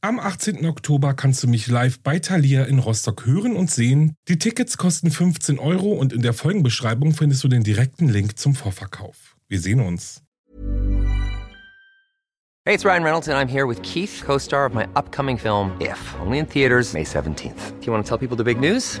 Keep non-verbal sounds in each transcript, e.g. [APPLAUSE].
Am 18. Oktober kannst du mich live bei Thalia in Rostock hören und sehen. Die Tickets kosten 15 Euro und in der Folgenbeschreibung findest du den direkten Link zum Vorverkauf. Wir sehen uns. Hey, it's Ryan Reynolds and I'm here with Keith, co-star of my upcoming film If, only in theaters May 17th. Do you want to tell people the big news?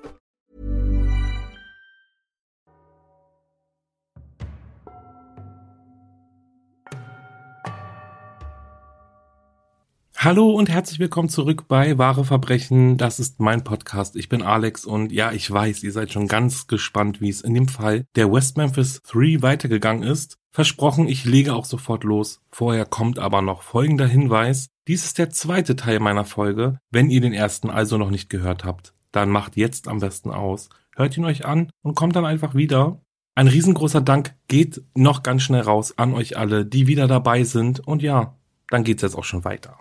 Hallo und herzlich willkommen zurück bei Wahre Verbrechen. Das ist mein Podcast. Ich bin Alex und ja, ich weiß, ihr seid schon ganz gespannt, wie es in dem Fall der West Memphis 3 weitergegangen ist. Versprochen, ich lege auch sofort los. Vorher kommt aber noch folgender Hinweis. Dies ist der zweite Teil meiner Folge. Wenn ihr den ersten also noch nicht gehört habt, dann macht jetzt am besten aus. Hört ihn euch an und kommt dann einfach wieder. Ein riesengroßer Dank geht noch ganz schnell raus an euch alle, die wieder dabei sind. Und ja, dann geht's jetzt auch schon weiter.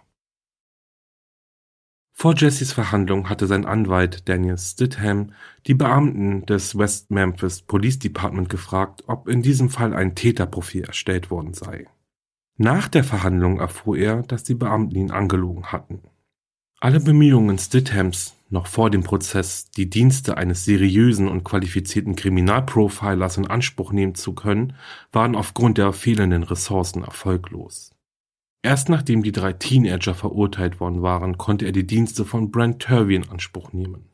Vor Jessys Verhandlung hatte sein Anwalt Daniel Stidham die Beamten des West Memphis Police Department gefragt, ob in diesem Fall ein Täterprofil erstellt worden sei. Nach der Verhandlung erfuhr er, dass die Beamten ihn angelogen hatten. Alle Bemühungen Stidhams, noch vor dem Prozess die Dienste eines seriösen und qualifizierten Kriminalprofilers in Anspruch nehmen zu können, waren aufgrund der fehlenden Ressourcen erfolglos. Erst nachdem die drei Teenager verurteilt worden waren, konnte er die Dienste von Brent Turvey in Anspruch nehmen.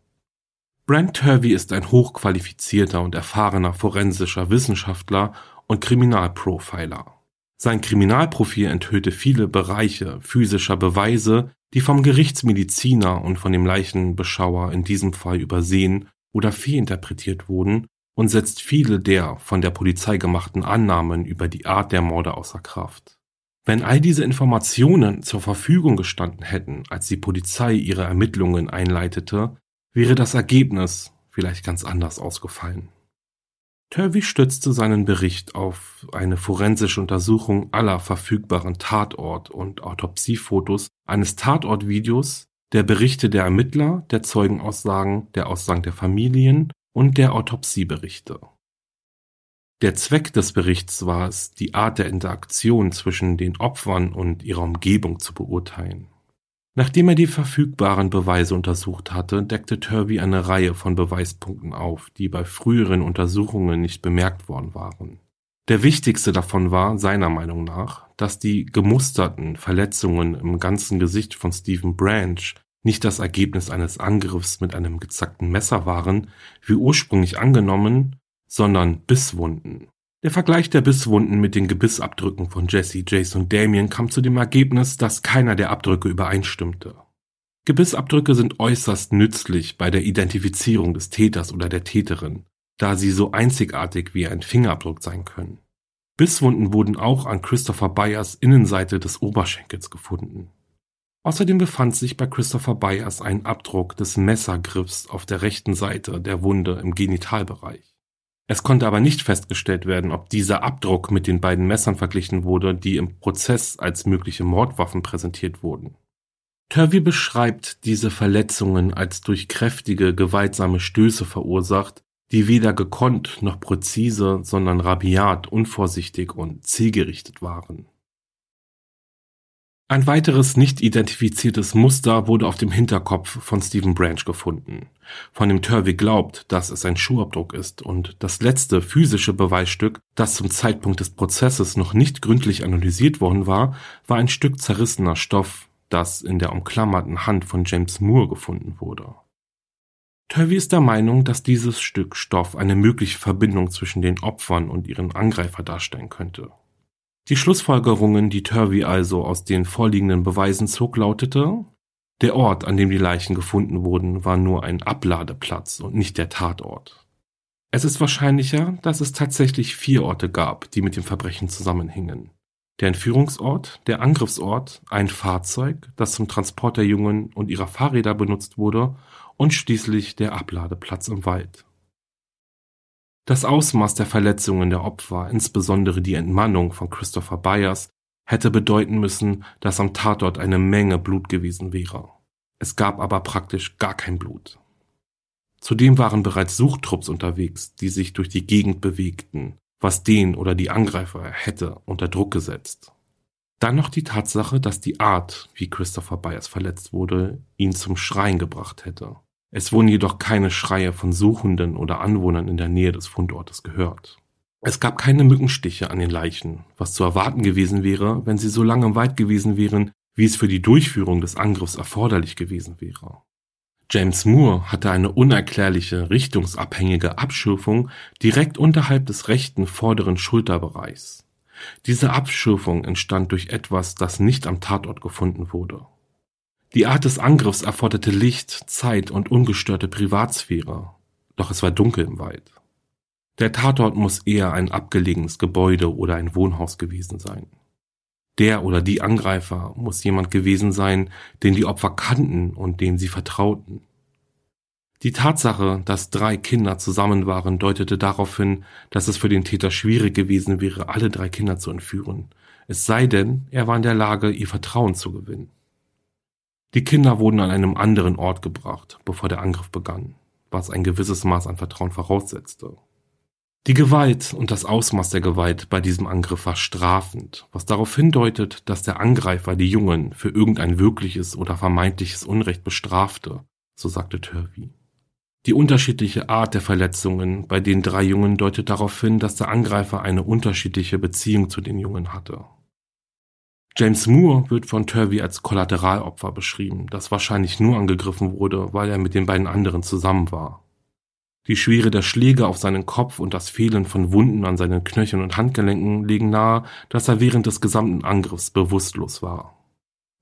Brent Turvey ist ein hochqualifizierter und erfahrener forensischer Wissenschaftler und Kriminalprofiler. Sein Kriminalprofil enthüllte viele Bereiche physischer Beweise, die vom Gerichtsmediziner und von dem Leichenbeschauer in diesem Fall übersehen oder fehlinterpretiert wurden und setzt viele der von der Polizei gemachten Annahmen über die Art der Morde außer Kraft. Wenn all diese Informationen zur Verfügung gestanden hätten, als die Polizei ihre Ermittlungen einleitete, wäre das Ergebnis vielleicht ganz anders ausgefallen. Turvey stützte seinen Bericht auf eine forensische Untersuchung aller verfügbaren Tatort- und Autopsiefotos eines Tatortvideos, der Berichte der Ermittler, der Zeugenaussagen, der Aussagen der Familien und der Autopsieberichte. Der Zweck des Berichts war es, die Art der Interaktion zwischen den Opfern und ihrer Umgebung zu beurteilen. Nachdem er die verfügbaren Beweise untersucht hatte, deckte Turvey eine Reihe von Beweispunkten auf, die bei früheren Untersuchungen nicht bemerkt worden waren. Der wichtigste davon war, seiner Meinung nach, dass die gemusterten Verletzungen im ganzen Gesicht von Stephen Branch nicht das Ergebnis eines Angriffs mit einem gezackten Messer waren, wie ursprünglich angenommen, sondern Bisswunden. Der Vergleich der Bisswunden mit den Gebissabdrücken von Jesse, Jace und Damien kam zu dem Ergebnis, dass keiner der Abdrücke übereinstimmte. Gebissabdrücke sind äußerst nützlich bei der Identifizierung des Täters oder der Täterin, da sie so einzigartig wie ein Fingerabdruck sein können. Bisswunden wurden auch an Christopher Byers Innenseite des Oberschenkels gefunden. Außerdem befand sich bei Christopher Byers ein Abdruck des Messergriffs auf der rechten Seite der Wunde im Genitalbereich. Es konnte aber nicht festgestellt werden, ob dieser Abdruck mit den beiden Messern verglichen wurde, die im Prozess als mögliche Mordwaffen präsentiert wurden. Turvey beschreibt diese Verletzungen als durch kräftige, gewaltsame Stöße verursacht, die weder gekonnt noch präzise, sondern rabiat, unvorsichtig und zielgerichtet waren. Ein weiteres nicht identifiziertes Muster wurde auf dem Hinterkopf von Stephen Branch gefunden, von dem Turvey glaubt, dass es ein Schuhabdruck ist und das letzte physische Beweisstück, das zum Zeitpunkt des Prozesses noch nicht gründlich analysiert worden war, war ein Stück zerrissener Stoff, das in der umklammerten Hand von James Moore gefunden wurde. Turvey ist der Meinung, dass dieses Stück Stoff eine mögliche Verbindung zwischen den Opfern und ihren Angreifer darstellen könnte. Die Schlussfolgerungen, die Turvey also aus den vorliegenden Beweisen zog, lautete, der Ort, an dem die Leichen gefunden wurden, war nur ein Abladeplatz und nicht der Tatort. Es ist wahrscheinlicher, dass es tatsächlich vier Orte gab, die mit dem Verbrechen zusammenhingen. Der Entführungsort, der Angriffsort, ein Fahrzeug, das zum Transport der Jungen und ihrer Fahrräder benutzt wurde, und schließlich der Abladeplatz im Wald. Das Ausmaß der Verletzungen der Opfer, insbesondere die Entmannung von Christopher Byers, hätte bedeuten müssen, dass am Tatort eine Menge Blut gewesen wäre. Es gab aber praktisch gar kein Blut. Zudem waren bereits Suchtrupps unterwegs, die sich durch die Gegend bewegten, was den oder die Angreifer hätte unter Druck gesetzt. Dann noch die Tatsache, dass die Art, wie Christopher Byers verletzt wurde, ihn zum Schreien gebracht hätte. Es wurden jedoch keine Schreie von Suchenden oder Anwohnern in der Nähe des Fundortes gehört. Es gab keine Mückenstiche an den Leichen, was zu erwarten gewesen wäre, wenn sie so lange im Wald gewesen wären, wie es für die Durchführung des Angriffs erforderlich gewesen wäre. James Moore hatte eine unerklärliche, richtungsabhängige Abschürfung direkt unterhalb des rechten vorderen Schulterbereichs. Diese Abschürfung entstand durch etwas, das nicht am Tatort gefunden wurde. Die Art des Angriffs erforderte Licht, Zeit und ungestörte Privatsphäre, doch es war dunkel im Wald. Der Tatort muss eher ein abgelegenes Gebäude oder ein Wohnhaus gewesen sein. Der oder die Angreifer muss jemand gewesen sein, den die Opfer kannten und dem sie vertrauten. Die Tatsache, dass drei Kinder zusammen waren, deutete darauf hin, dass es für den Täter schwierig gewesen wäre, alle drei Kinder zu entführen, es sei denn, er war in der Lage, ihr Vertrauen zu gewinnen. Die Kinder wurden an einem anderen Ort gebracht, bevor der Angriff begann, was ein gewisses Maß an Vertrauen voraussetzte. Die Gewalt und das Ausmaß der Gewalt bei diesem Angriff war strafend, was darauf hindeutet, dass der Angreifer die Jungen für irgendein wirkliches oder vermeintliches Unrecht bestrafte, so sagte Turvey. Die unterschiedliche Art der Verletzungen bei den drei Jungen deutet darauf hin, dass der Angreifer eine unterschiedliche Beziehung zu den Jungen hatte. James Moore wird von Turvey als Kollateralopfer beschrieben, das wahrscheinlich nur angegriffen wurde, weil er mit den beiden anderen zusammen war. Die Schwere der Schläge auf seinen Kopf und das Fehlen von Wunden an seinen Knöcheln und Handgelenken legen nahe, dass er während des gesamten Angriffs bewusstlos war.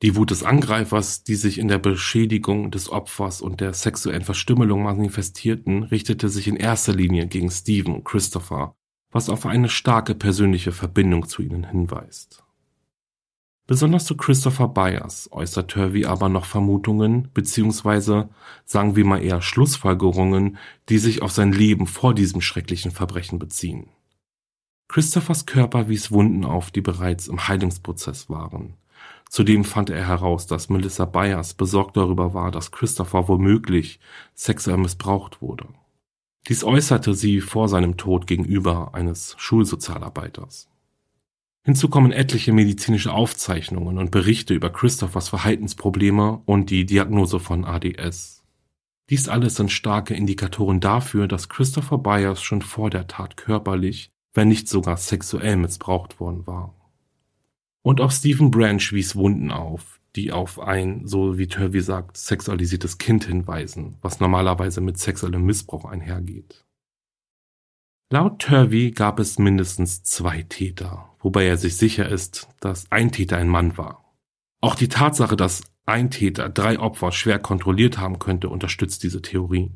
Die Wut des Angreifers, die sich in der Beschädigung des Opfers und der sexuellen Verstümmelung manifestierten, richtete sich in erster Linie gegen Stephen und Christopher, was auf eine starke persönliche Verbindung zu ihnen hinweist. Besonders zu Christopher Byers äußert Turvey aber noch Vermutungen beziehungsweise sagen wir mal eher Schlussfolgerungen, die sich auf sein Leben vor diesem schrecklichen Verbrechen beziehen. Christophers Körper wies Wunden auf, die bereits im Heilungsprozess waren. Zudem fand er heraus, dass Melissa Byers besorgt darüber war, dass Christopher womöglich sexuell missbraucht wurde. Dies äußerte sie vor seinem Tod gegenüber eines Schulsozialarbeiters. Hinzu kommen etliche medizinische Aufzeichnungen und Berichte über Christophers Verhaltensprobleme und die Diagnose von ADS. Dies alles sind starke Indikatoren dafür, dass Christopher Byers schon vor der Tat körperlich, wenn nicht sogar sexuell missbraucht worden war. Und auch Stephen Branch wies Wunden auf, die auf ein, so wie Turvey sagt, sexualisiertes Kind hinweisen, was normalerweise mit sexuellem Missbrauch einhergeht. Laut Turvey gab es mindestens zwei Täter, wobei er sich sicher ist, dass ein Täter ein Mann war. Auch die Tatsache, dass ein Täter drei Opfer schwer kontrolliert haben könnte, unterstützt diese Theorie.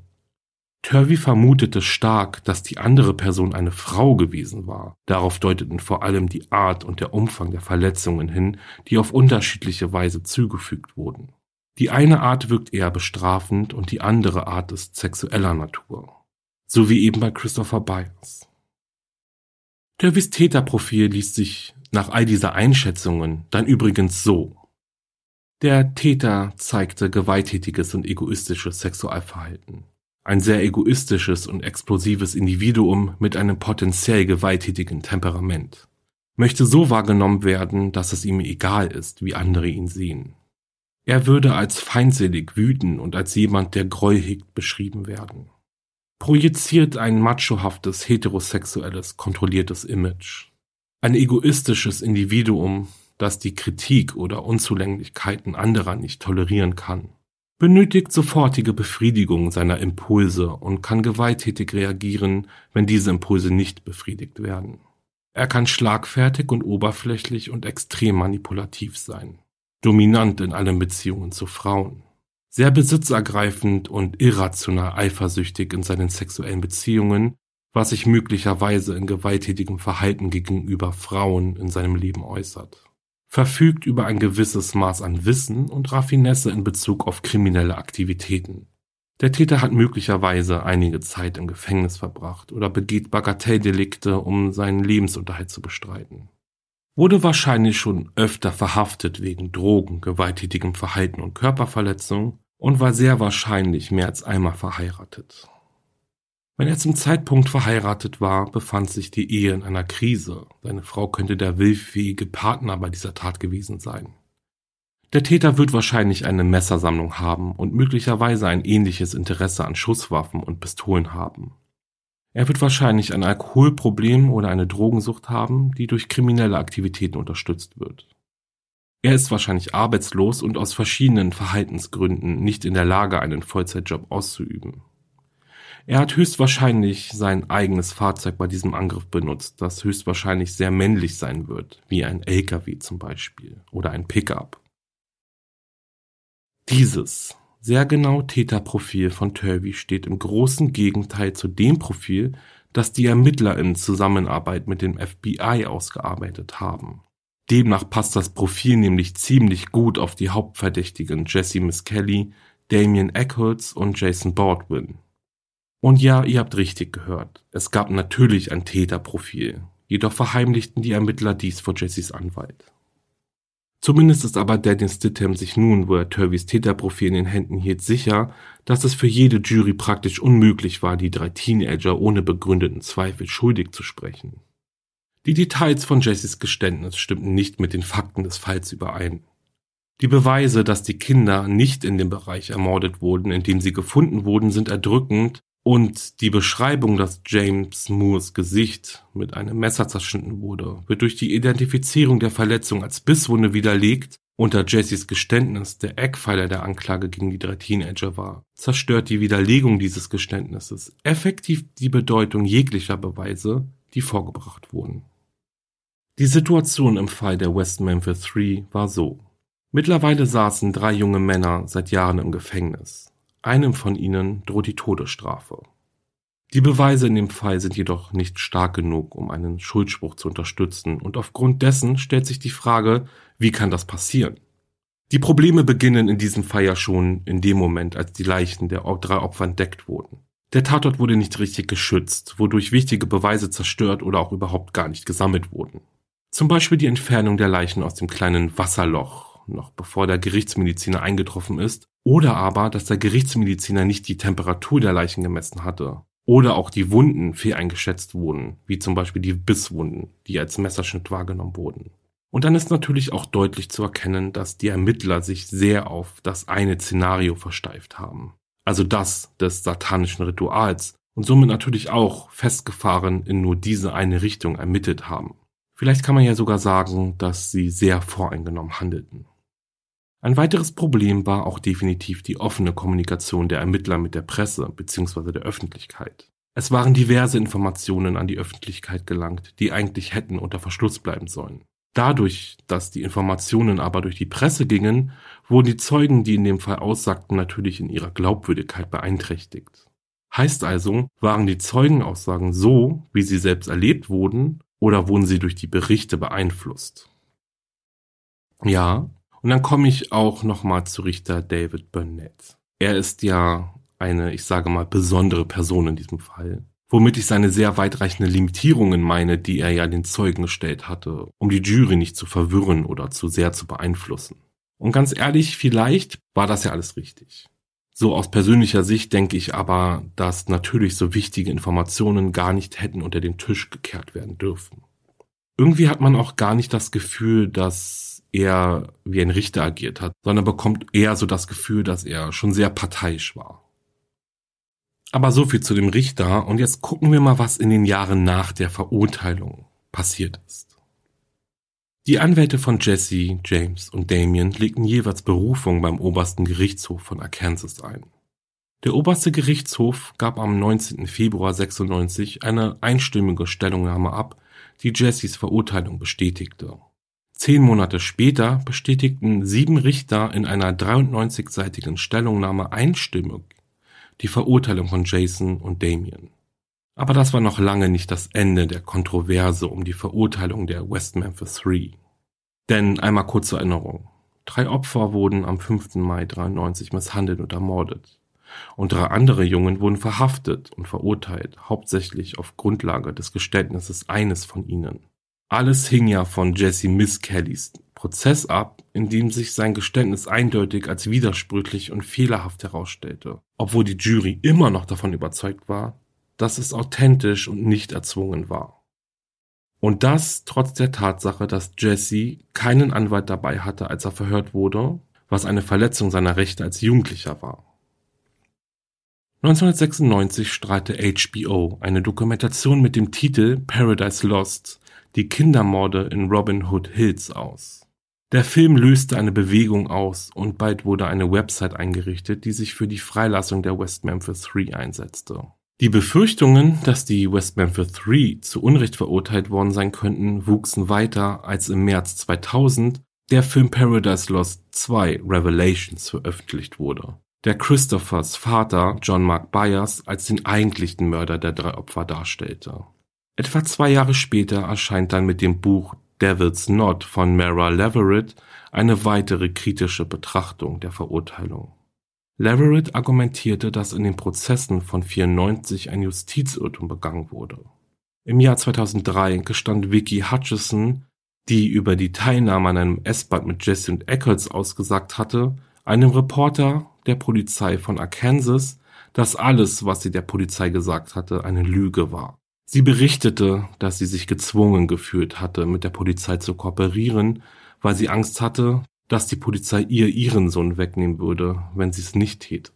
Turvey vermutete stark, dass die andere Person eine Frau gewesen war. Darauf deuteten vor allem die Art und der Umfang der Verletzungen hin, die auf unterschiedliche Weise zugefügt wurden. Die eine Art wirkt eher bestrafend und die andere Art ist sexueller Natur. So wie eben bei Christopher Byers. Turveys Täterprofil liest sich nach all dieser Einschätzungen dann übrigens so. Der Täter zeigte gewalttätiges und egoistisches Sexualverhalten. Ein sehr egoistisches und explosives Individuum mit einem potenziell gewalttätigen Temperament. Möchte so wahrgenommen werden, dass es ihm egal ist, wie andere ihn sehen. Er würde als feindselig, wütend und als jemand, der Groll hegt, beschrieben werden projiziert ein machohaftes, heterosexuelles, kontrolliertes Image. Ein egoistisches Individuum, das die Kritik oder Unzulänglichkeiten anderer nicht tolerieren kann. benötigt sofortige Befriedigung seiner Impulse und kann gewalttätig reagieren, wenn diese Impulse nicht befriedigt werden. Er kann schlagfertig und oberflächlich und extrem manipulativ sein, dominant in allen Beziehungen zu Frauen, sehr besitzergreifend und irrational eifersüchtig in seinen sexuellen Beziehungen, was sich möglicherweise in gewalttätigem Verhalten gegenüber Frauen in seinem Leben äußert verfügt über ein gewisses Maß an Wissen und Raffinesse in Bezug auf kriminelle Aktivitäten. Der Täter hat möglicherweise einige Zeit im Gefängnis verbracht oder begeht Bagatelldelikte, um seinen Lebensunterhalt zu bestreiten. Wurde wahrscheinlich schon öfter verhaftet wegen Drogen, gewalttätigem Verhalten und Körperverletzung und war sehr wahrscheinlich mehr als einmal verheiratet. Wenn er zum Zeitpunkt verheiratet war, befand sich die Ehe in einer Krise. Seine Frau könnte der willfähige Partner bei dieser Tat gewesen sein. Der Täter wird wahrscheinlich eine Messersammlung haben und möglicherweise ein ähnliches Interesse an Schusswaffen und Pistolen haben. Er wird wahrscheinlich ein Alkoholproblem oder eine Drogensucht haben, die durch kriminelle Aktivitäten unterstützt wird. Er ist wahrscheinlich arbeitslos und aus verschiedenen Verhaltensgründen nicht in der Lage, einen Vollzeitjob auszuüben. Er hat höchstwahrscheinlich sein eigenes Fahrzeug bei diesem Angriff benutzt, das höchstwahrscheinlich sehr männlich sein wird, wie ein LKW zum Beispiel oder ein Pickup. Dieses sehr genau Täterprofil von Turvey steht im großen Gegenteil zu dem Profil, das die Ermittler in Zusammenarbeit mit dem FBI ausgearbeitet haben. Demnach passt das Profil nämlich ziemlich gut auf die Hauptverdächtigen Jesse Miss Kelly, Damien Eccles und Jason Baldwin. Und ja, ihr habt richtig gehört. Es gab natürlich ein Täterprofil. Jedoch verheimlichten die Ermittler dies vor Jessys Anwalt. Zumindest ist aber Daniel Stidham sich nun, wo er Turveys Täterprofil in den Händen hielt, sicher, dass es für jede Jury praktisch unmöglich war, die drei Teenager ohne begründeten Zweifel schuldig zu sprechen. Die Details von Jessys Geständnis stimmten nicht mit den Fakten des Falls überein. Die Beweise, dass die Kinder nicht in dem Bereich ermordet wurden, in dem sie gefunden wurden, sind erdrückend und die Beschreibung, dass James Moores Gesicht mit einem Messer zerschnitten wurde, wird durch die Identifizierung der Verletzung als Bisswunde widerlegt und da Jessys Geständnis der Eckpfeiler der Anklage gegen die drei Teenager war, zerstört die Widerlegung dieses Geständnisses effektiv die Bedeutung jeglicher Beweise, die vorgebracht wurden. Die Situation im Fall der West Memphis 3 war so. Mittlerweile saßen drei junge Männer seit Jahren im Gefängnis. Einem von ihnen droht die Todesstrafe. Die Beweise in dem Fall sind jedoch nicht stark genug, um einen Schuldspruch zu unterstützen, und aufgrund dessen stellt sich die Frage, wie kann das passieren? Die Probleme beginnen in diesem Fall ja schon in dem Moment, als die Leichen der drei Opfer entdeckt wurden. Der Tatort wurde nicht richtig geschützt, wodurch wichtige Beweise zerstört oder auch überhaupt gar nicht gesammelt wurden. Zum Beispiel die Entfernung der Leichen aus dem kleinen Wasserloch, noch bevor der Gerichtsmediziner eingetroffen ist, oder aber, dass der Gerichtsmediziner nicht die Temperatur der Leichen gemessen hatte. Oder auch die Wunden fehleingeschätzt wurden, wie zum Beispiel die Bisswunden, die als Messerschnitt wahrgenommen wurden. Und dann ist natürlich auch deutlich zu erkennen, dass die Ermittler sich sehr auf das eine Szenario versteift haben. Also das des satanischen Rituals und somit natürlich auch festgefahren in nur diese eine Richtung ermittelt haben. Vielleicht kann man ja sogar sagen, dass sie sehr voreingenommen handelten. Ein weiteres Problem war auch definitiv die offene Kommunikation der Ermittler mit der Presse bzw. der Öffentlichkeit. Es waren diverse Informationen an die Öffentlichkeit gelangt, die eigentlich hätten unter Verschluss bleiben sollen. Dadurch, dass die Informationen aber durch die Presse gingen, wurden die Zeugen, die in dem Fall aussagten, natürlich in ihrer Glaubwürdigkeit beeinträchtigt. Heißt also, waren die Zeugenaussagen so, wie sie selbst erlebt wurden, oder wurden sie durch die Berichte beeinflusst? Ja, und dann komme ich auch nochmal zu Richter David Burnett. Er ist ja eine, ich sage mal, besondere Person in diesem Fall. Womit ich seine sehr weitreichenden Limitierungen meine, die er ja den Zeugen gestellt hatte, um die Jury nicht zu verwirren oder zu sehr zu beeinflussen. Und ganz ehrlich, vielleicht war das ja alles richtig. So aus persönlicher Sicht denke ich aber, dass natürlich so wichtige Informationen gar nicht hätten unter den Tisch gekehrt werden dürfen. Irgendwie hat man auch gar nicht das Gefühl, dass eher wie ein Richter agiert hat, sondern bekommt eher so das Gefühl, dass er schon sehr parteiisch war. Aber so viel zu dem Richter und jetzt gucken wir mal, was in den Jahren nach der Verurteilung passiert ist. Die Anwälte von Jesse, James und Damien legten jeweils Berufung beim obersten Gerichtshof von Arkansas ein. Der oberste Gerichtshof gab am 19. Februar 96 eine einstimmige Stellungnahme ab, die Jessys Verurteilung bestätigte. Zehn Monate später bestätigten sieben Richter in einer 93-seitigen Stellungnahme einstimmig die Verurteilung von Jason und Damien. Aber das war noch lange nicht das Ende der Kontroverse um die Verurteilung der West Memphis Three. Denn einmal kurz zur Erinnerung. Drei Opfer wurden am 5. Mai 93 misshandelt und ermordet. Und drei andere Jungen wurden verhaftet und verurteilt, hauptsächlich auf Grundlage des Geständnisses eines von ihnen. Alles hing ja von Jesse Miss Kellys Prozess ab, in dem sich sein Geständnis eindeutig als widersprüchlich und fehlerhaft herausstellte, obwohl die Jury immer noch davon überzeugt war, dass es authentisch und nicht erzwungen war. Und das trotz der Tatsache, dass Jesse keinen Anwalt dabei hatte, als er verhört wurde, was eine Verletzung seiner Rechte als Jugendlicher war. 1996 strahlte HBO eine Dokumentation mit dem Titel Paradise Lost, die Kindermorde in Robin Hood Hills aus. Der Film löste eine Bewegung aus und bald wurde eine Website eingerichtet, die sich für die Freilassung der West Memphis Three einsetzte. Die Befürchtungen, dass die West Memphis Three zu Unrecht verurteilt worden sein könnten, wuchsen weiter, als im März 2000 der Film Paradise Lost 2 Revelations veröffentlicht wurde, der Christophers Vater John Mark Byers als den eigentlichen Mörder der drei Opfer darstellte. Etwa zwei Jahre später erscheint dann mit dem Buch Devil's Knot von Mara Leverett eine weitere kritische Betrachtung der Verurteilung. Leverett argumentierte, dass in den Prozessen von 94 ein Justizirrtum begangen wurde. Im Jahr 2003 gestand Vicky Hutchison, die über die Teilnahme an einem Essbad mit Jesse und Eccles ausgesagt hatte, einem Reporter der Polizei von Arkansas, dass alles, was sie der Polizei gesagt hatte, eine Lüge war. Sie berichtete, dass sie sich gezwungen gefühlt hatte, mit der Polizei zu kooperieren, weil sie Angst hatte, dass die Polizei ihr ihren Sohn wegnehmen würde, wenn sie es nicht täte.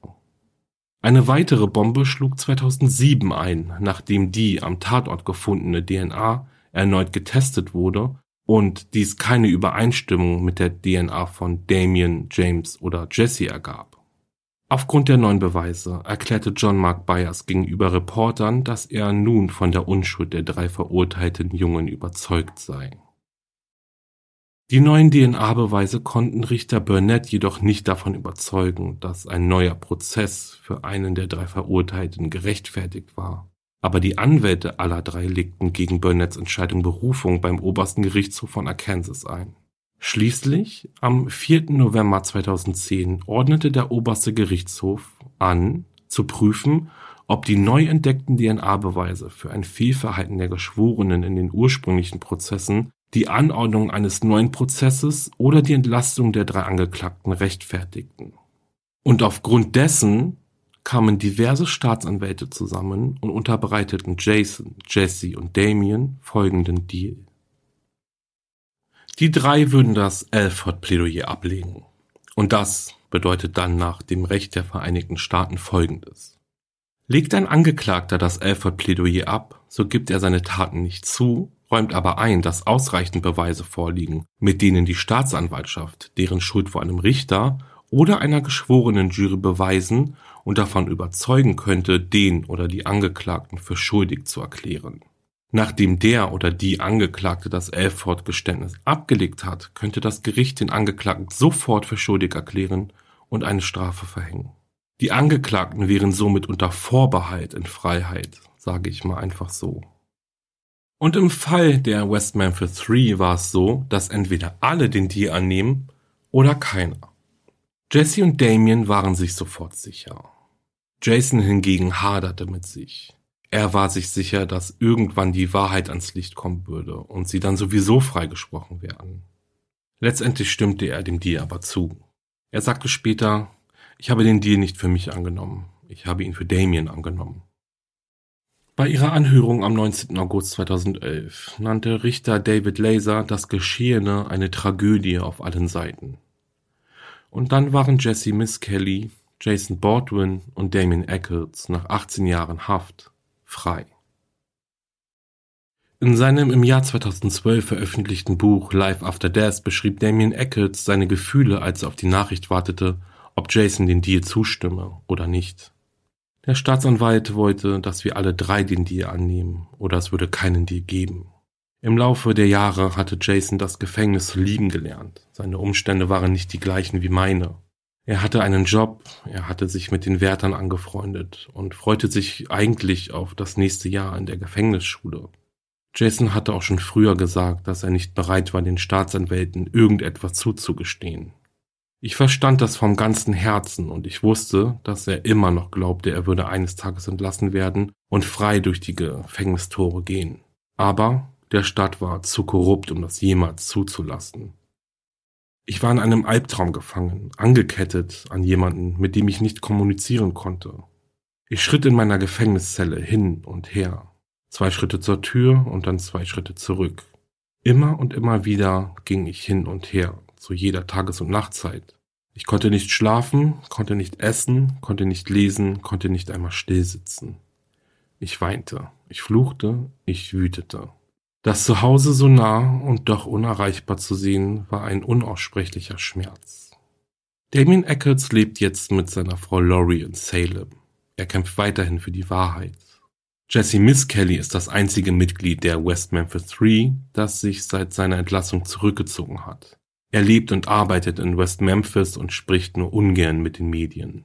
Eine weitere Bombe schlug 2007 ein, nachdem die am Tatort gefundene DNA erneut getestet wurde und dies keine Übereinstimmung mit der DNA von Damien, James oder Jesse ergab. Aufgrund der neuen Beweise erklärte John Mark Byers gegenüber Reportern, dass er nun von der Unschuld der drei verurteilten Jungen überzeugt sei. Die neuen DNA-Beweise konnten Richter Burnett jedoch nicht davon überzeugen, dass ein neuer Prozess für einen der drei Verurteilten gerechtfertigt war. Aber die Anwälte aller drei legten gegen Burnetts Entscheidung Berufung beim obersten Gerichtshof von Arkansas ein. Schließlich, am 4. November 2010, ordnete der oberste Gerichtshof an, zu prüfen, ob die neu entdeckten DNA-Beweise für ein Fehlverhalten der Geschworenen in den ursprünglichen Prozessen die Anordnung eines neuen Prozesses oder die Entlastung der drei Angeklagten rechtfertigten. Und aufgrund dessen kamen diverse Staatsanwälte zusammen und unterbreiteten Jason, Jesse und Damien folgenden Deal. Die drei würden das Alford-Plädoyer ablegen. Und das bedeutet dann nach dem Recht der Vereinigten Staaten folgendes. Legt ein Angeklagter das Alford-Plädoyer ab, so gibt er seine Taten nicht zu räumt aber ein, dass ausreichend Beweise vorliegen, mit denen die Staatsanwaltschaft deren Schuld vor einem Richter oder einer geschworenen Jury beweisen und davon überzeugen könnte, den oder die Angeklagten für schuldig zu erklären. Nachdem der oder die Angeklagte das Elford-Geständnis abgelegt hat, könnte das Gericht den Angeklagten sofort für schuldig erklären und eine Strafe verhängen. Die Angeklagten wären somit unter Vorbehalt in Freiheit, sage ich mal einfach so. Und im Fall der West Memphis Three war es so, dass entweder alle den Deal annehmen oder keiner. Jesse und Damien waren sich sofort sicher. Jason hingegen haderte mit sich. Er war sich sicher, dass irgendwann die Wahrheit ans Licht kommen würde und sie dann sowieso freigesprochen werden. Letztendlich stimmte er dem Deal aber zu. Er sagte später, ich habe den Deal nicht für mich angenommen, ich habe ihn für Damien angenommen. Bei ihrer Anhörung am 19. August 2011 nannte Richter David Laser das Geschehene eine Tragödie auf allen Seiten. Und dann waren Jesse Miss Kelly, Jason Baldwin und Damien Eccles nach 18 Jahren Haft frei. In seinem im Jahr 2012 veröffentlichten Buch Life After Death beschrieb Damien Eccles seine Gefühle, als er auf die Nachricht wartete, ob Jason den Deal zustimme oder nicht. Der Staatsanwalt wollte, dass wir alle drei den Deal annehmen, oder es würde keinen Deal geben. Im Laufe der Jahre hatte Jason das Gefängnis lieben gelernt. Seine Umstände waren nicht die gleichen wie meine. Er hatte einen Job, er hatte sich mit den Wärtern angefreundet und freute sich eigentlich auf das nächste Jahr in der Gefängnisschule. Jason hatte auch schon früher gesagt, dass er nicht bereit war, den Staatsanwälten irgendetwas zuzugestehen. Ich verstand das vom ganzen Herzen und ich wusste, dass er immer noch glaubte, er würde eines Tages entlassen werden und frei durch die Gefängnistore gehen. Aber der Staat war zu korrupt, um das jemals zuzulassen. Ich war in einem Albtraum gefangen, angekettet an jemanden, mit dem ich nicht kommunizieren konnte. Ich schritt in meiner Gefängniszelle hin und her, Zwei Schritte zur Tür und dann zwei Schritte zurück. Immer und immer wieder ging ich hin und her, zu jeder Tages- und Nachtzeit. Ich konnte nicht schlafen, konnte nicht essen, konnte nicht lesen, konnte nicht einmal stillsitzen. Ich weinte, ich fluchte, ich wütete. Das Zuhause so nah und doch unerreichbar zu sehen, war ein unaussprechlicher Schmerz. Damien Eccles lebt jetzt mit seiner Frau Laurie in Salem. Er kämpft weiterhin für die Wahrheit. Jesse Miss Kelly ist das einzige Mitglied der West Memphis Three, das sich seit seiner Entlassung zurückgezogen hat. Er lebt und arbeitet in West Memphis und spricht nur ungern mit den Medien.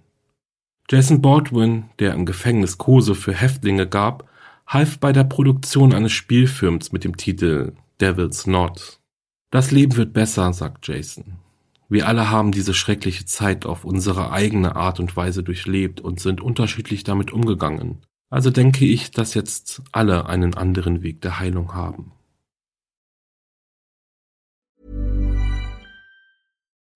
Jason Baldwin, der im Gefängnis Kurse für Häftlinge gab, half bei der Produktion eines Spielfilms mit dem Titel Devil's Knot. Das Leben wird besser, sagt Jason. Wir alle haben diese schreckliche Zeit auf unsere eigene Art und Weise durchlebt und sind unterschiedlich damit umgegangen. Also denke ich, dass jetzt alle einen anderen Weg der Heilung haben.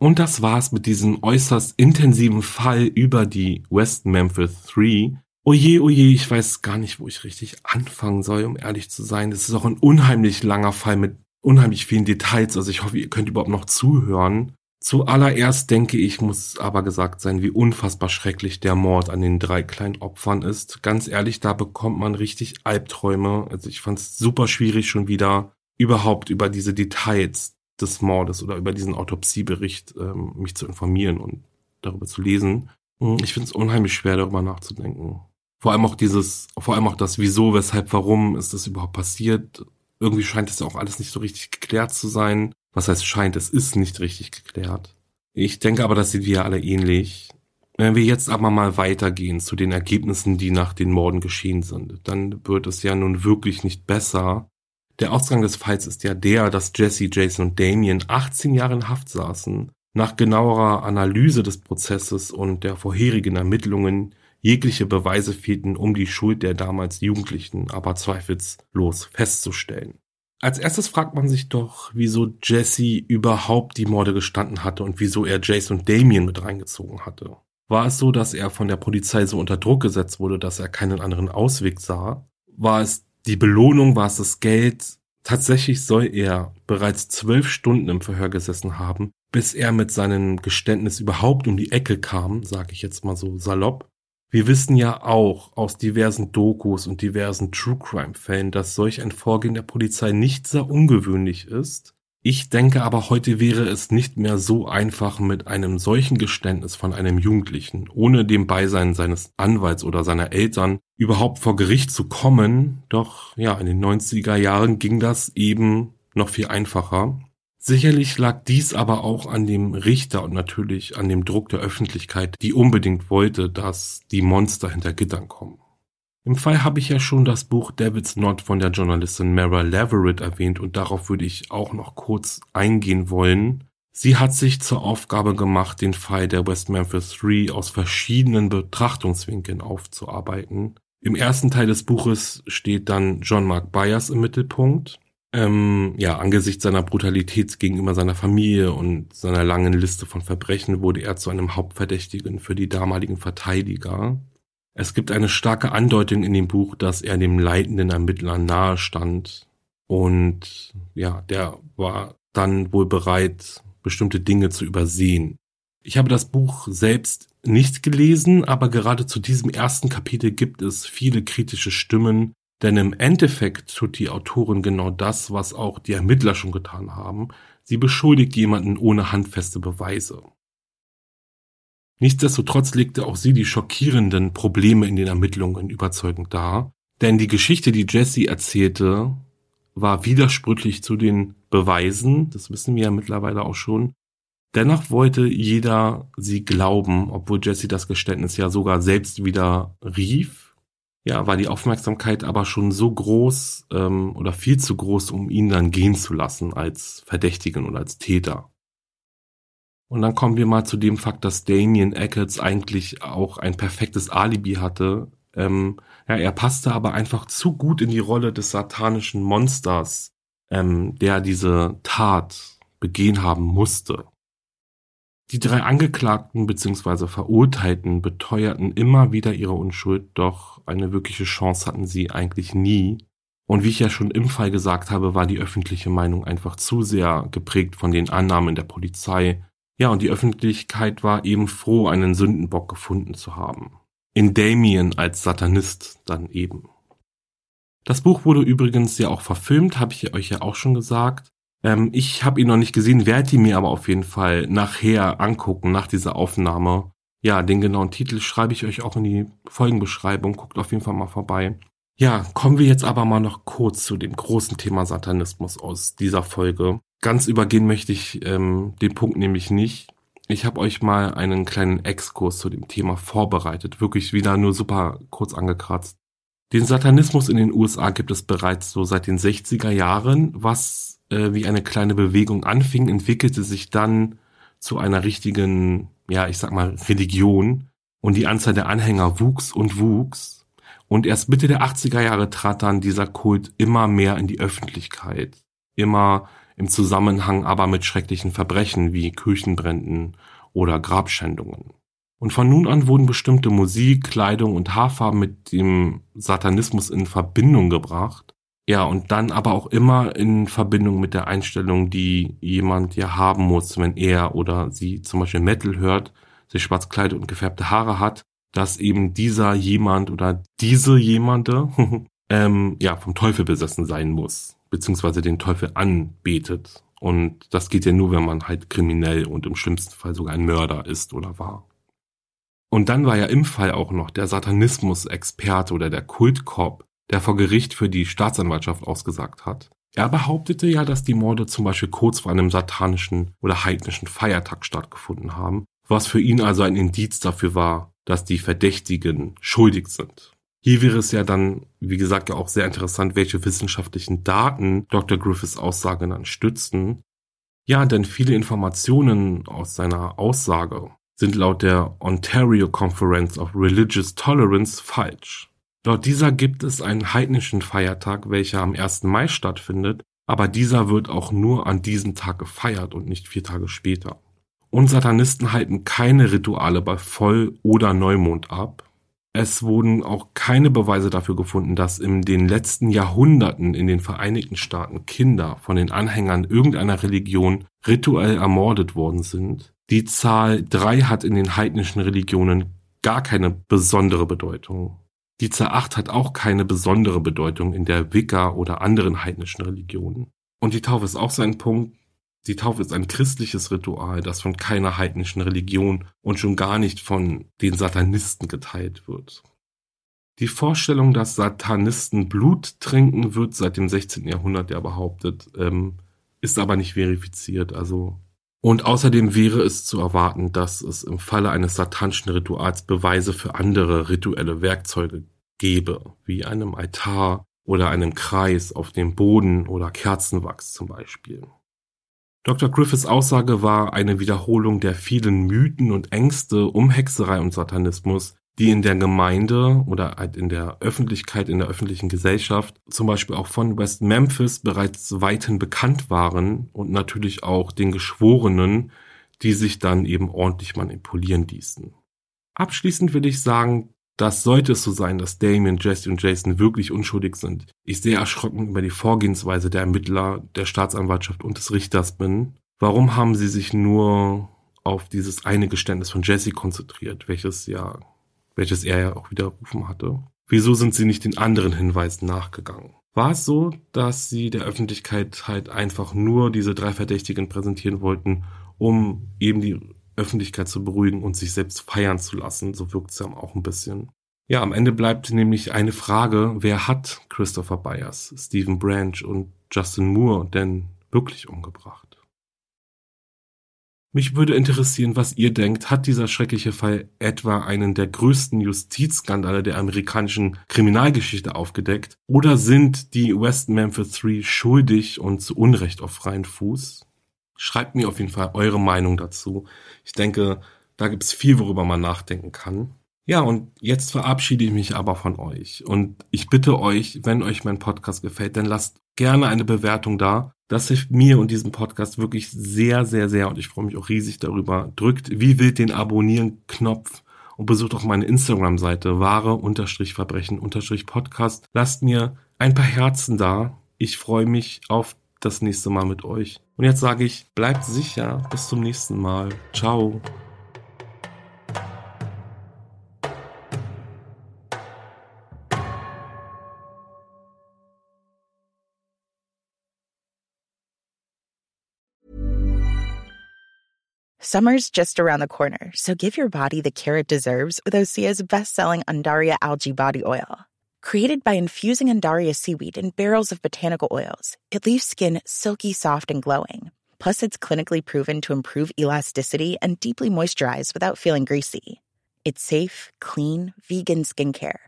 Und das war's mit diesem äußerst intensiven Fall über die West Memphis 3. Oje, oje, ich weiß gar nicht, wo ich richtig anfangen soll, um ehrlich zu sein. Das ist auch ein unheimlich langer Fall mit unheimlich vielen Details. Also ich hoffe, ihr könnt überhaupt noch zuhören. Zuallererst denke ich, muss aber gesagt sein, wie unfassbar schrecklich der Mord an den drei kleinen Opfern ist. Ganz ehrlich, da bekommt man richtig Albträume. Also ich fand es super schwierig schon wieder überhaupt über diese Details des Mordes oder über diesen Autopsiebericht ähm, mich zu informieren und darüber zu lesen. Hm, ich finde es unheimlich schwer, darüber nachzudenken. Vor allem auch dieses, vor allem auch das Wieso, weshalb, warum ist das überhaupt passiert. Irgendwie scheint es ja auch alles nicht so richtig geklärt zu sein. Was heißt scheint, es ist nicht richtig geklärt. Ich denke aber, das sehen wir alle ähnlich. Wenn wir jetzt aber mal weitergehen zu den Ergebnissen, die nach den Morden geschehen sind, dann wird es ja nun wirklich nicht besser, der Ausgang des Falls ist ja der, dass Jesse, Jason und Damien 18 Jahre in Haft saßen. Nach genauerer Analyse des Prozesses und der vorherigen Ermittlungen jegliche Beweise fehlten, um die Schuld der damals Jugendlichen aber zweifelslos festzustellen. Als erstes fragt man sich doch, wieso Jesse überhaupt die Morde gestanden hatte und wieso er Jason und Damien mit reingezogen hatte. War es so, dass er von der Polizei so unter Druck gesetzt wurde, dass er keinen anderen Ausweg sah? War es die Belohnung war es das Geld. Tatsächlich soll er bereits zwölf Stunden im Verhör gesessen haben, bis er mit seinem Geständnis überhaupt um die Ecke kam, sage ich jetzt mal so salopp. Wir wissen ja auch aus diversen Dokus und diversen True Crime Fällen, dass solch ein Vorgehen der Polizei nicht sehr ungewöhnlich ist ich denke aber, heute wäre es nicht mehr so einfach, mit einem solchen Geständnis von einem Jugendlichen, ohne dem Beisein seines Anwalts oder seiner Eltern, überhaupt vor Gericht zu kommen. Doch ja, in den 90er Jahren ging das eben noch viel einfacher. Sicherlich lag dies aber auch an dem Richter und natürlich an dem Druck der Öffentlichkeit, die unbedingt wollte, dass die Monster hinter Gittern kommen. Im Fall habe ich ja schon das Buch Devil's Knot von der Journalistin Mara Leverett erwähnt und darauf würde ich auch noch kurz eingehen wollen. Sie hat sich zur Aufgabe gemacht, den Fall der West Memphis Three aus verschiedenen Betrachtungswinkeln aufzuarbeiten. Im ersten Teil des Buches steht dann John Mark Byers im Mittelpunkt. Ähm, ja, angesichts seiner Brutalität gegenüber seiner Familie und seiner langen Liste von Verbrechen wurde er zu einem Hauptverdächtigen für die damaligen Verteidiger. Es gibt eine starke Andeutung in dem Buch, dass er dem leitenden Ermittler nahe stand und ja, der war dann wohl bereit, bestimmte Dinge zu übersehen. Ich habe das Buch selbst nicht gelesen, aber gerade zu diesem ersten Kapitel gibt es viele kritische Stimmen, denn im Endeffekt tut die Autorin genau das, was auch die Ermittler schon getan haben. Sie beschuldigt jemanden ohne handfeste Beweise. Nichtsdestotrotz legte auch sie die schockierenden Probleme in den Ermittlungen überzeugend dar, denn die Geschichte, die Jesse erzählte, war widersprüchlich zu den Beweisen, das wissen wir ja mittlerweile auch schon. Dennoch wollte jeder sie glauben, obwohl Jesse das Geständnis ja sogar selbst wieder rief. Ja, war die Aufmerksamkeit aber schon so groß ähm, oder viel zu groß, um ihn dann gehen zu lassen als Verdächtigen oder als Täter. Und dann kommen wir mal zu dem Fakt, dass Damien Eccles eigentlich auch ein perfektes Alibi hatte, ähm, ja, er passte aber einfach zu gut in die Rolle des satanischen Monsters, ähm, der diese Tat begehen haben musste. Die drei Angeklagten bzw. Verurteilten beteuerten immer wieder ihre Unschuld, doch eine wirkliche Chance hatten sie eigentlich nie. Und wie ich ja schon im Fall gesagt habe, war die öffentliche Meinung einfach zu sehr geprägt von den Annahmen der Polizei. Ja, und die Öffentlichkeit war eben froh, einen Sündenbock gefunden zu haben in Damien als Satanist dann eben. Das Buch wurde übrigens ja auch verfilmt, habe ich euch ja auch schon gesagt. Ähm, ich habe ihn noch nicht gesehen, werde ihn mir aber auf jeden Fall nachher angucken, nach dieser Aufnahme. Ja, den genauen Titel schreibe ich euch auch in die Folgenbeschreibung. Guckt auf jeden Fall mal vorbei. Ja, kommen wir jetzt aber mal noch kurz zu dem großen Thema Satanismus aus dieser Folge. Ganz übergehen möchte ich ähm, den Punkt nämlich nicht. Ich habe euch mal einen kleinen Exkurs zu dem Thema vorbereitet, wirklich wieder nur super kurz angekratzt. Den Satanismus in den USA gibt es bereits so seit den 60er Jahren, was äh, wie eine kleine Bewegung anfing, entwickelte sich dann zu einer richtigen, ja, ich sag mal, Religion und die Anzahl der Anhänger wuchs und wuchs. Und erst Mitte der 80er Jahre trat dann dieser Kult immer mehr in die Öffentlichkeit. Immer im Zusammenhang aber mit schrecklichen Verbrechen wie Kirchenbränden oder Grabschändungen. Und von nun an wurden bestimmte Musik, Kleidung und Haarfarben mit dem Satanismus in Verbindung gebracht. Ja, und dann aber auch immer in Verbindung mit der Einstellung, die jemand ja haben muss, wenn er oder sie zum Beispiel Metal hört, sich schwarz kleidet und gefärbte Haare hat, dass eben dieser jemand oder diese jemande [LAUGHS] ähm, ja vom Teufel besessen sein muss beziehungsweise den Teufel anbetet. Und das geht ja nur, wenn man halt kriminell und im schlimmsten Fall sogar ein Mörder ist oder war. Und dann war ja im Fall auch noch der Satanismus-Experte oder der Kultkorb, der vor Gericht für die Staatsanwaltschaft ausgesagt hat. Er behauptete ja, dass die Morde zum Beispiel kurz vor einem satanischen oder heidnischen Feiertag stattgefunden haben, was für ihn also ein Indiz dafür war, dass die Verdächtigen schuldig sind. Hier wäre es ja dann, wie gesagt, ja auch sehr interessant, welche wissenschaftlichen Daten Dr. Griffiths Aussage dann stützten. Ja, denn viele Informationen aus seiner Aussage sind laut der Ontario Conference of Religious Tolerance falsch. Laut dieser gibt es einen heidnischen Feiertag, welcher am 1. Mai stattfindet, aber dieser wird auch nur an diesem Tag gefeiert und nicht vier Tage später. Und Satanisten halten keine Rituale bei Voll- oder Neumond ab, es wurden auch keine Beweise dafür gefunden, dass in den letzten Jahrhunderten in den Vereinigten Staaten Kinder von den Anhängern irgendeiner Religion rituell ermordet worden sind. Die Zahl drei hat in den heidnischen Religionen gar keine besondere Bedeutung. Die Zahl acht hat auch keine besondere Bedeutung in der Wicca oder anderen heidnischen Religionen. Und die Taufe ist auch so ein Punkt, die Taufe ist ein christliches Ritual, das von keiner heidnischen Religion und schon gar nicht von den Satanisten geteilt wird. Die Vorstellung, dass Satanisten Blut trinken, wird seit dem 16. Jahrhundert ja behauptet, ähm, ist aber nicht verifiziert. Also und außerdem wäre es zu erwarten, dass es im Falle eines satanischen Rituals Beweise für andere rituelle Werkzeuge gäbe, wie einem Altar oder einem Kreis auf dem Boden oder Kerzenwachs zum Beispiel. Dr. Griffiths Aussage war eine Wiederholung der vielen Mythen und Ängste um Hexerei und Satanismus, die in der Gemeinde oder halt in der Öffentlichkeit, in der öffentlichen Gesellschaft, zum Beispiel auch von West Memphis bereits weithin bekannt waren und natürlich auch den Geschworenen, die sich dann eben ordentlich manipulieren ließen. Abschließend will ich sagen, dass sollte es so sein, dass Damien, Jesse und Jason wirklich unschuldig sind, ich sehr erschrocken über die Vorgehensweise der Ermittler, der Staatsanwaltschaft und des Richters bin. Warum haben sie sich nur auf dieses eine Geständnis von Jesse konzentriert, welches ja, welches er ja auch widerrufen hatte? Wieso sind sie nicht den anderen Hinweisen nachgegangen? War es so, dass sie der Öffentlichkeit halt einfach nur diese drei Verdächtigen präsentieren wollten, um eben die Öffentlichkeit zu beruhigen und sich selbst feiern zu lassen. So wirkt es ja auch ein bisschen. Ja, am Ende bleibt nämlich eine Frage, wer hat Christopher Byers, Stephen Branch und Justin Moore denn wirklich umgebracht? Mich würde interessieren, was ihr denkt. Hat dieser schreckliche Fall etwa einen der größten Justizskandale der amerikanischen Kriminalgeschichte aufgedeckt? Oder sind die West Memphis Three schuldig und zu Unrecht auf freien Fuß? Schreibt mir auf jeden Fall eure Meinung dazu. Ich denke, da gibt's viel, worüber man nachdenken kann. Ja, und jetzt verabschiede ich mich aber von euch. Und ich bitte euch, wenn euch mein Podcast gefällt, dann lasst gerne eine Bewertung da. Das hilft mir und diesem Podcast wirklich sehr, sehr, sehr. Und ich freue mich auch riesig darüber. Drückt wie wild den Abonnieren-Knopf und besucht auch meine Instagram-Seite wahre-verbrechen-podcast. Lasst mir ein paar Herzen da. Ich freue mich auf das nächste Mal mit euch. Und jetzt sage ich, bleibt sicher. Bis zum nächsten Mal. Ciao. Summer's just around the corner, so give your body the care it deserves with Osea's best-selling Undaria algae body oil. Created by infusing Undaria seaweed in barrels of botanical oils, it leaves skin silky soft and glowing. Plus, it's clinically proven to improve elasticity and deeply moisturize without feeling greasy. It's safe, clean, vegan skincare.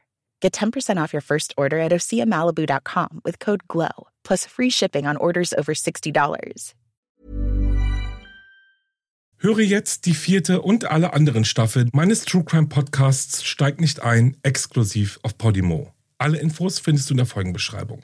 Get 10% off your first order at OseaMalibu.com with code GLOW, plus free shipping on orders over $60. Höre jetzt die vierte und alle anderen Staffeln meines True Crime Podcasts Steigt nicht ein, exklusiv auf Podimo. Alle Infos findest du in der Folgenbeschreibung.